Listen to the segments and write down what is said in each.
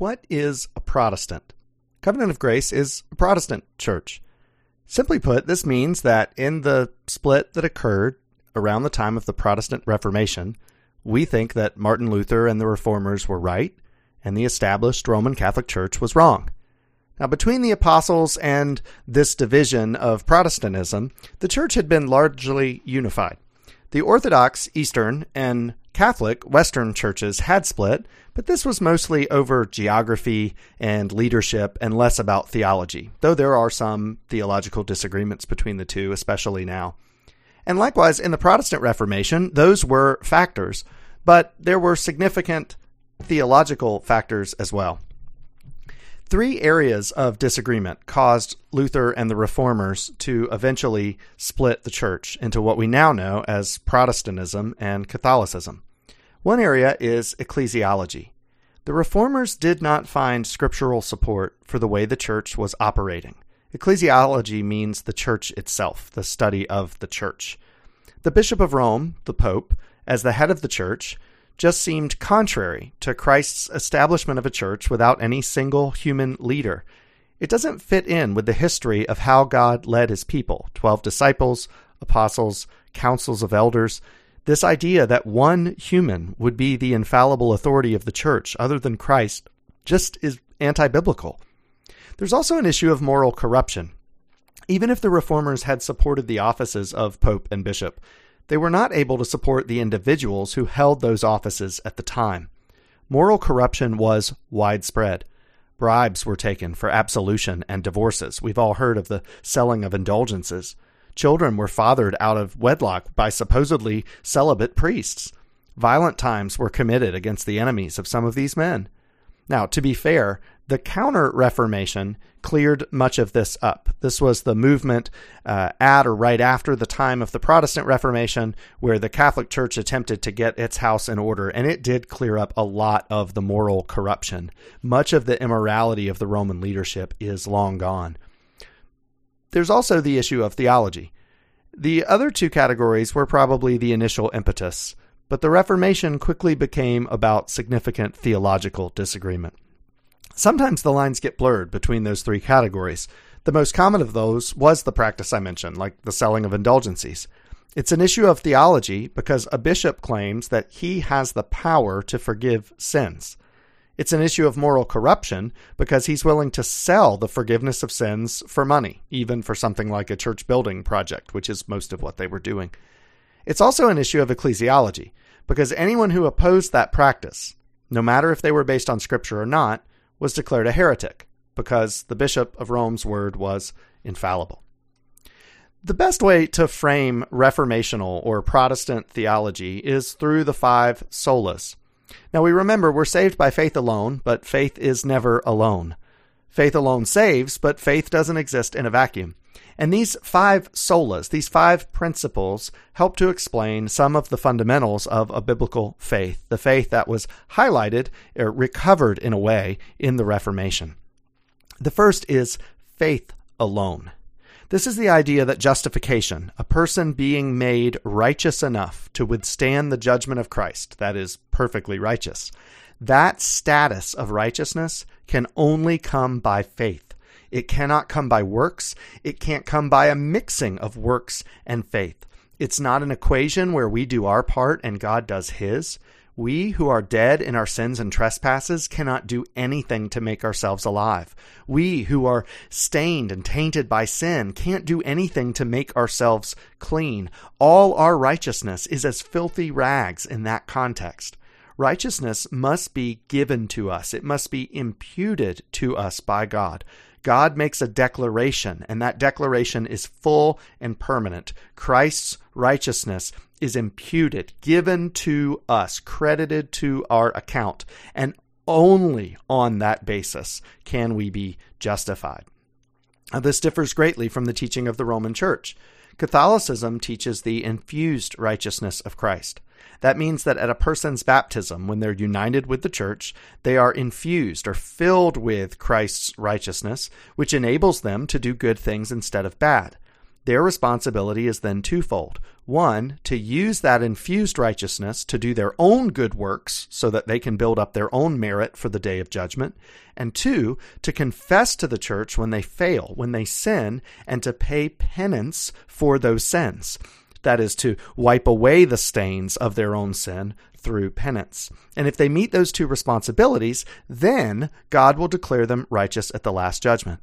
What is a Protestant? Covenant of Grace is a Protestant church. Simply put, this means that in the split that occurred around the time of the Protestant Reformation, we think that Martin Luther and the Reformers were right, and the established Roman Catholic Church was wrong. Now, between the apostles and this division of Protestantism, the church had been largely unified. The Orthodox Eastern and Catholic Western churches had split, but this was mostly over geography and leadership and less about theology, though there are some theological disagreements between the two, especially now. And likewise, in the Protestant Reformation, those were factors, but there were significant theological factors as well. Three areas of disagreement caused Luther and the Reformers to eventually split the church into what we now know as Protestantism and Catholicism. One area is ecclesiology. The Reformers did not find scriptural support for the way the church was operating. Ecclesiology means the church itself, the study of the church. The Bishop of Rome, the Pope, as the head of the church, just seemed contrary to Christ's establishment of a church without any single human leader. It doesn't fit in with the history of how God led his people 12 disciples, apostles, councils of elders. This idea that one human would be the infallible authority of the church other than Christ just is anti biblical. There's also an issue of moral corruption. Even if the reformers had supported the offices of pope and bishop, they were not able to support the individuals who held those offices at the time. Moral corruption was widespread. Bribes were taken for absolution and divorces. We've all heard of the selling of indulgences. Children were fathered out of wedlock by supposedly celibate priests. Violent times were committed against the enemies of some of these men. Now, to be fair, the Counter Reformation cleared much of this up. This was the movement uh, at or right after the time of the Protestant Reformation, where the Catholic Church attempted to get its house in order, and it did clear up a lot of the moral corruption. Much of the immorality of the Roman leadership is long gone. There's also the issue of theology. The other two categories were probably the initial impetus, but the Reformation quickly became about significant theological disagreement. Sometimes the lines get blurred between those three categories. The most common of those was the practice I mentioned, like the selling of indulgences. It's an issue of theology because a bishop claims that he has the power to forgive sins. It's an issue of moral corruption because he's willing to sell the forgiveness of sins for money, even for something like a church building project, which is most of what they were doing. It's also an issue of ecclesiology because anyone who opposed that practice, no matter if they were based on scripture or not, was declared a heretic because the Bishop of Rome's word was infallible. The best way to frame reformational or Protestant theology is through the five solas. Now we remember we're saved by faith alone, but faith is never alone. Faith alone saves, but faith doesn't exist in a vacuum. And these five solas, these five principles, help to explain some of the fundamentals of a biblical faith, the faith that was highlighted or recovered in a way in the Reformation. The first is faith alone. This is the idea that justification, a person being made righteous enough to withstand the judgment of Christ, that is, perfectly righteous, that status of righteousness can only come by faith. It cannot come by works. It can't come by a mixing of works and faith. It's not an equation where we do our part and God does his. We who are dead in our sins and trespasses cannot do anything to make ourselves alive. We who are stained and tainted by sin can't do anything to make ourselves clean. All our righteousness is as filthy rags in that context. Righteousness must be given to us. It must be imputed to us by God. God makes a declaration, and that declaration is full and permanent. Christ's righteousness is imputed, given to us, credited to our account, and only on that basis can we be justified. Now, this differs greatly from the teaching of the Roman Church. Catholicism teaches the infused righteousness of Christ. That means that at a person's baptism, when they're united with the church, they are infused or filled with Christ's righteousness, which enables them to do good things instead of bad. Their responsibility is then twofold. One, to use that infused righteousness to do their own good works so that they can build up their own merit for the day of judgment. And two, to confess to the church when they fail, when they sin, and to pay penance for those sins. That is to wipe away the stains of their own sin through penance. And if they meet those two responsibilities, then God will declare them righteous at the last judgment.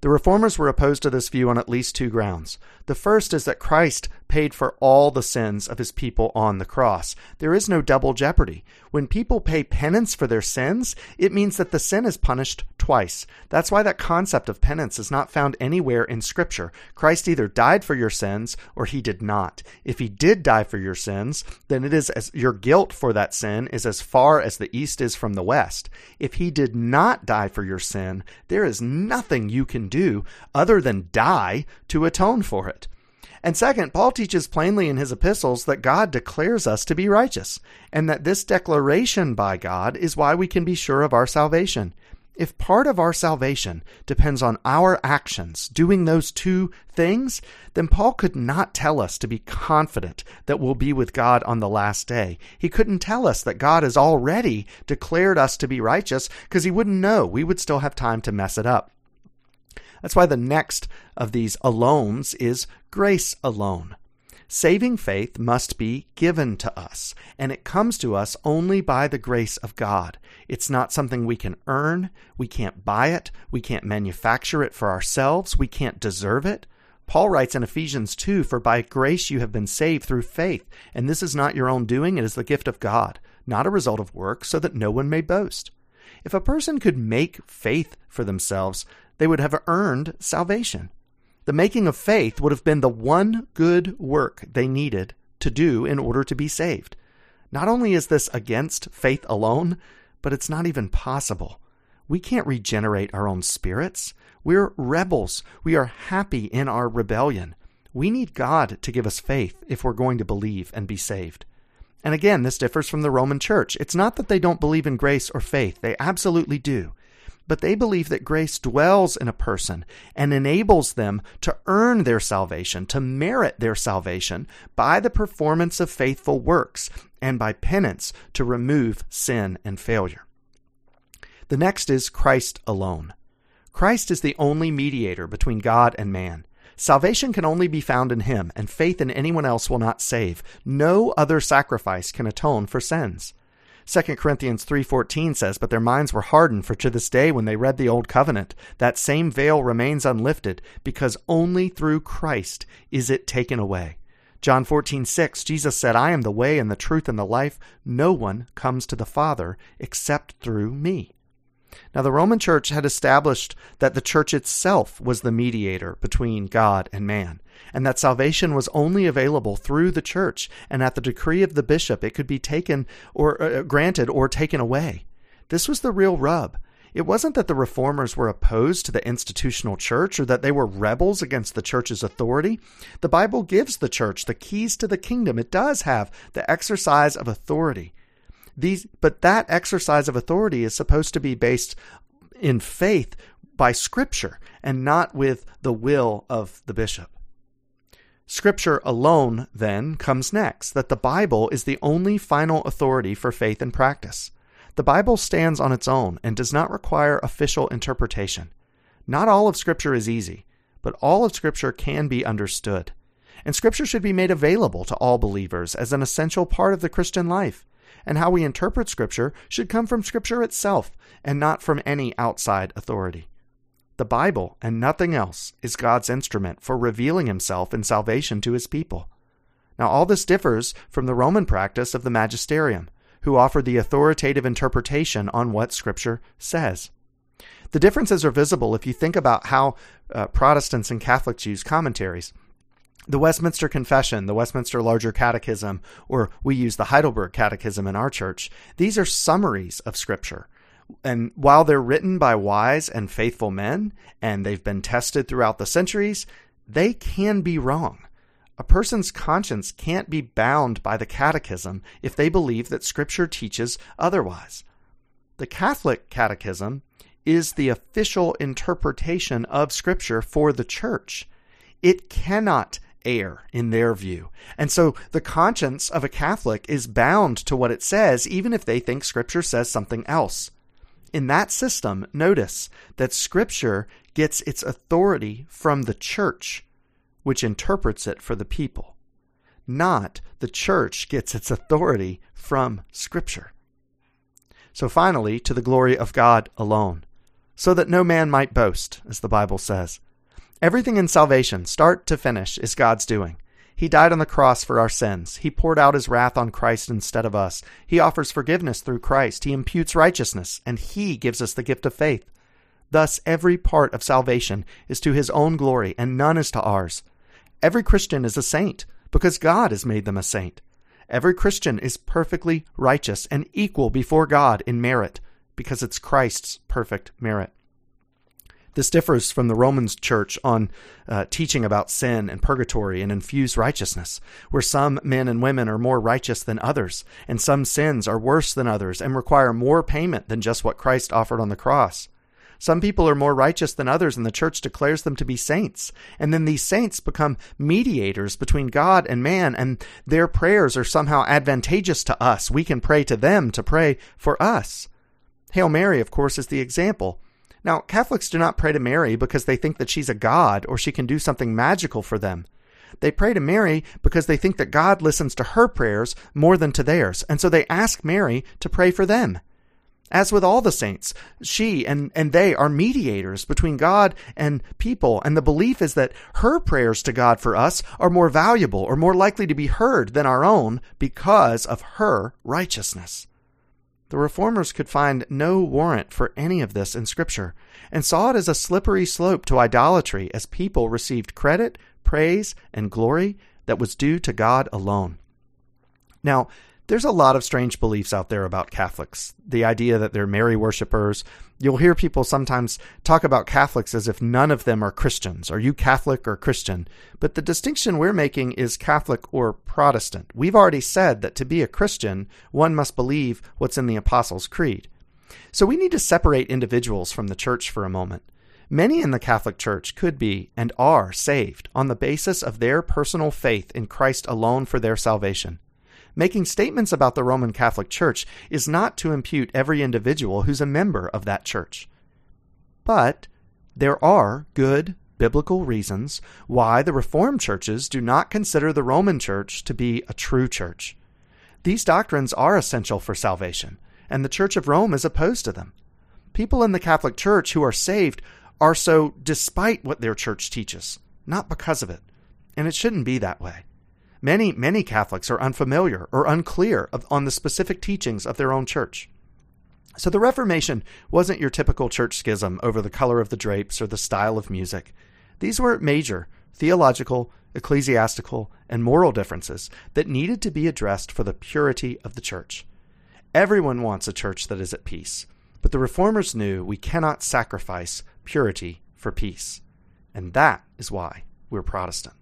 The reformers were opposed to this view on at least two grounds. The first is that Christ paid for all the sins of his people on the cross. There is no double jeopardy. When people pay penance for their sins, it means that the sin is punished twice. That's why that concept of penance is not found anywhere in Scripture. Christ either died for your sins or he did not. If he did die for your sins, then it is as your guilt for that sin is as far as the east is from the west. If he did not die for your sin, there is nothing you can do other than die to atone for it. And second, Paul teaches plainly in his epistles that God declares us to be righteous, and that this declaration by God is why we can be sure of our salvation. If part of our salvation depends on our actions doing those two things, then Paul could not tell us to be confident that we'll be with God on the last day. He couldn't tell us that God has already declared us to be righteous because he wouldn't know. We would still have time to mess it up. That's why the next of these alones is grace alone. Saving faith must be given to us, and it comes to us only by the grace of God. It's not something we can earn. We can't buy it. We can't manufacture it for ourselves. We can't deserve it. Paul writes in Ephesians 2 For by grace you have been saved through faith, and this is not your own doing, it is the gift of God, not a result of work, so that no one may boast. If a person could make faith for themselves, they would have earned salvation. The making of faith would have been the one good work they needed to do in order to be saved. Not only is this against faith alone, but it's not even possible. We can't regenerate our own spirits. We're rebels. We are happy in our rebellion. We need God to give us faith if we're going to believe and be saved. And again, this differs from the Roman Church. It's not that they don't believe in grace or faith, they absolutely do but they believe that grace dwells in a person and enables them to earn their salvation, to merit their salvation by the performance of faithful works and by penance to remove sin and failure. The next is Christ alone. Christ is the only mediator between God and man. Salvation can only be found in him, and faith in anyone else will not save. No other sacrifice can atone for sins. 2 Corinthians 3:14 says, "But their minds were hardened, for to this day when they read the old covenant, that same veil remains unlifted, because only through Christ is it taken away." John 14:6, Jesus said, "I am the way and the truth and the life. No one comes to the Father except through me." Now, the Roman Church had established that the church itself was the mediator between God and man and that salvation was only available through the church, and at the decree of the bishop it could be taken or uh, granted or taken away. This was the real rub. It wasn't that the reformers were opposed to the institutional church or that they were rebels against the church's authority. The Bible gives the church the keys to the kingdom. It does have the exercise of authority. These, but that exercise of authority is supposed to be based in faith by Scripture and not with the will of the bishop. Scripture alone, then, comes next that the Bible is the only final authority for faith and practice. The Bible stands on its own and does not require official interpretation. Not all of Scripture is easy, but all of Scripture can be understood. And Scripture should be made available to all believers as an essential part of the Christian life. And how we interpret Scripture should come from Scripture itself and not from any outside authority. The Bible and nothing else is God's instrument for revealing himself in salvation to his people. Now, all this differs from the Roman practice of the magisterium, who offered the authoritative interpretation on what Scripture says. The differences are visible if you think about how uh, Protestants and Catholics use commentaries. The Westminster Confession, the Westminster Larger Catechism, or we use the Heidelberg Catechism in our church, these are summaries of Scripture and while they're written by wise and faithful men, and they've been tested throughout the centuries, they can be wrong. A person's conscience can't be bound by the catechism if they believe that Scripture teaches otherwise. The Catholic Catechism is the official interpretation of Scripture for the church. It cannot err in their view. And so the conscience of a Catholic is bound to what it says, even if they think Scripture says something else. In that system, notice that Scripture gets its authority from the church, which interprets it for the people. Not the church gets its authority from Scripture. So finally, to the glory of God alone, so that no man might boast, as the Bible says. Everything in salvation, start to finish, is God's doing. He died on the cross for our sins. He poured out his wrath on Christ instead of us. He offers forgiveness through Christ. He imputes righteousness, and he gives us the gift of faith. Thus, every part of salvation is to his own glory, and none is to ours. Every Christian is a saint, because God has made them a saint. Every Christian is perfectly righteous and equal before God in merit, because it's Christ's perfect merit. This differs from the Romans church on uh, teaching about sin and purgatory and infused righteousness, where some men and women are more righteous than others, and some sins are worse than others and require more payment than just what Christ offered on the cross. Some people are more righteous than others, and the church declares them to be saints. And then these saints become mediators between God and man, and their prayers are somehow advantageous to us. We can pray to them to pray for us. Hail Mary, of course, is the example. Now, Catholics do not pray to Mary because they think that she's a god or she can do something magical for them. They pray to Mary because they think that God listens to her prayers more than to theirs, and so they ask Mary to pray for them. As with all the saints, she and, and they are mediators between God and people, and the belief is that her prayers to God for us are more valuable or more likely to be heard than our own because of her righteousness. The reformers could find no warrant for any of this in Scripture, and saw it as a slippery slope to idolatry as people received credit, praise, and glory that was due to God alone. Now, there's a lot of strange beliefs out there about Catholics. The idea that they're Mary worshippers. You'll hear people sometimes talk about Catholics as if none of them are Christians. Are you Catholic or Christian? But the distinction we're making is Catholic or Protestant. We've already said that to be a Christian, one must believe what's in the Apostles' Creed. So we need to separate individuals from the church for a moment. Many in the Catholic Church could be and are saved on the basis of their personal faith in Christ alone for their salvation. Making statements about the Roman Catholic Church is not to impute every individual who's a member of that church. But there are good biblical reasons why the Reformed churches do not consider the Roman Church to be a true church. These doctrines are essential for salvation, and the Church of Rome is opposed to them. People in the Catholic Church who are saved are so despite what their church teaches, not because of it. And it shouldn't be that way. Many, many Catholics are unfamiliar or unclear of, on the specific teachings of their own church. So the Reformation wasn't your typical church schism over the color of the drapes or the style of music. These were major theological, ecclesiastical, and moral differences that needed to be addressed for the purity of the church. Everyone wants a church that is at peace, but the Reformers knew we cannot sacrifice purity for peace. And that is why we're Protestant.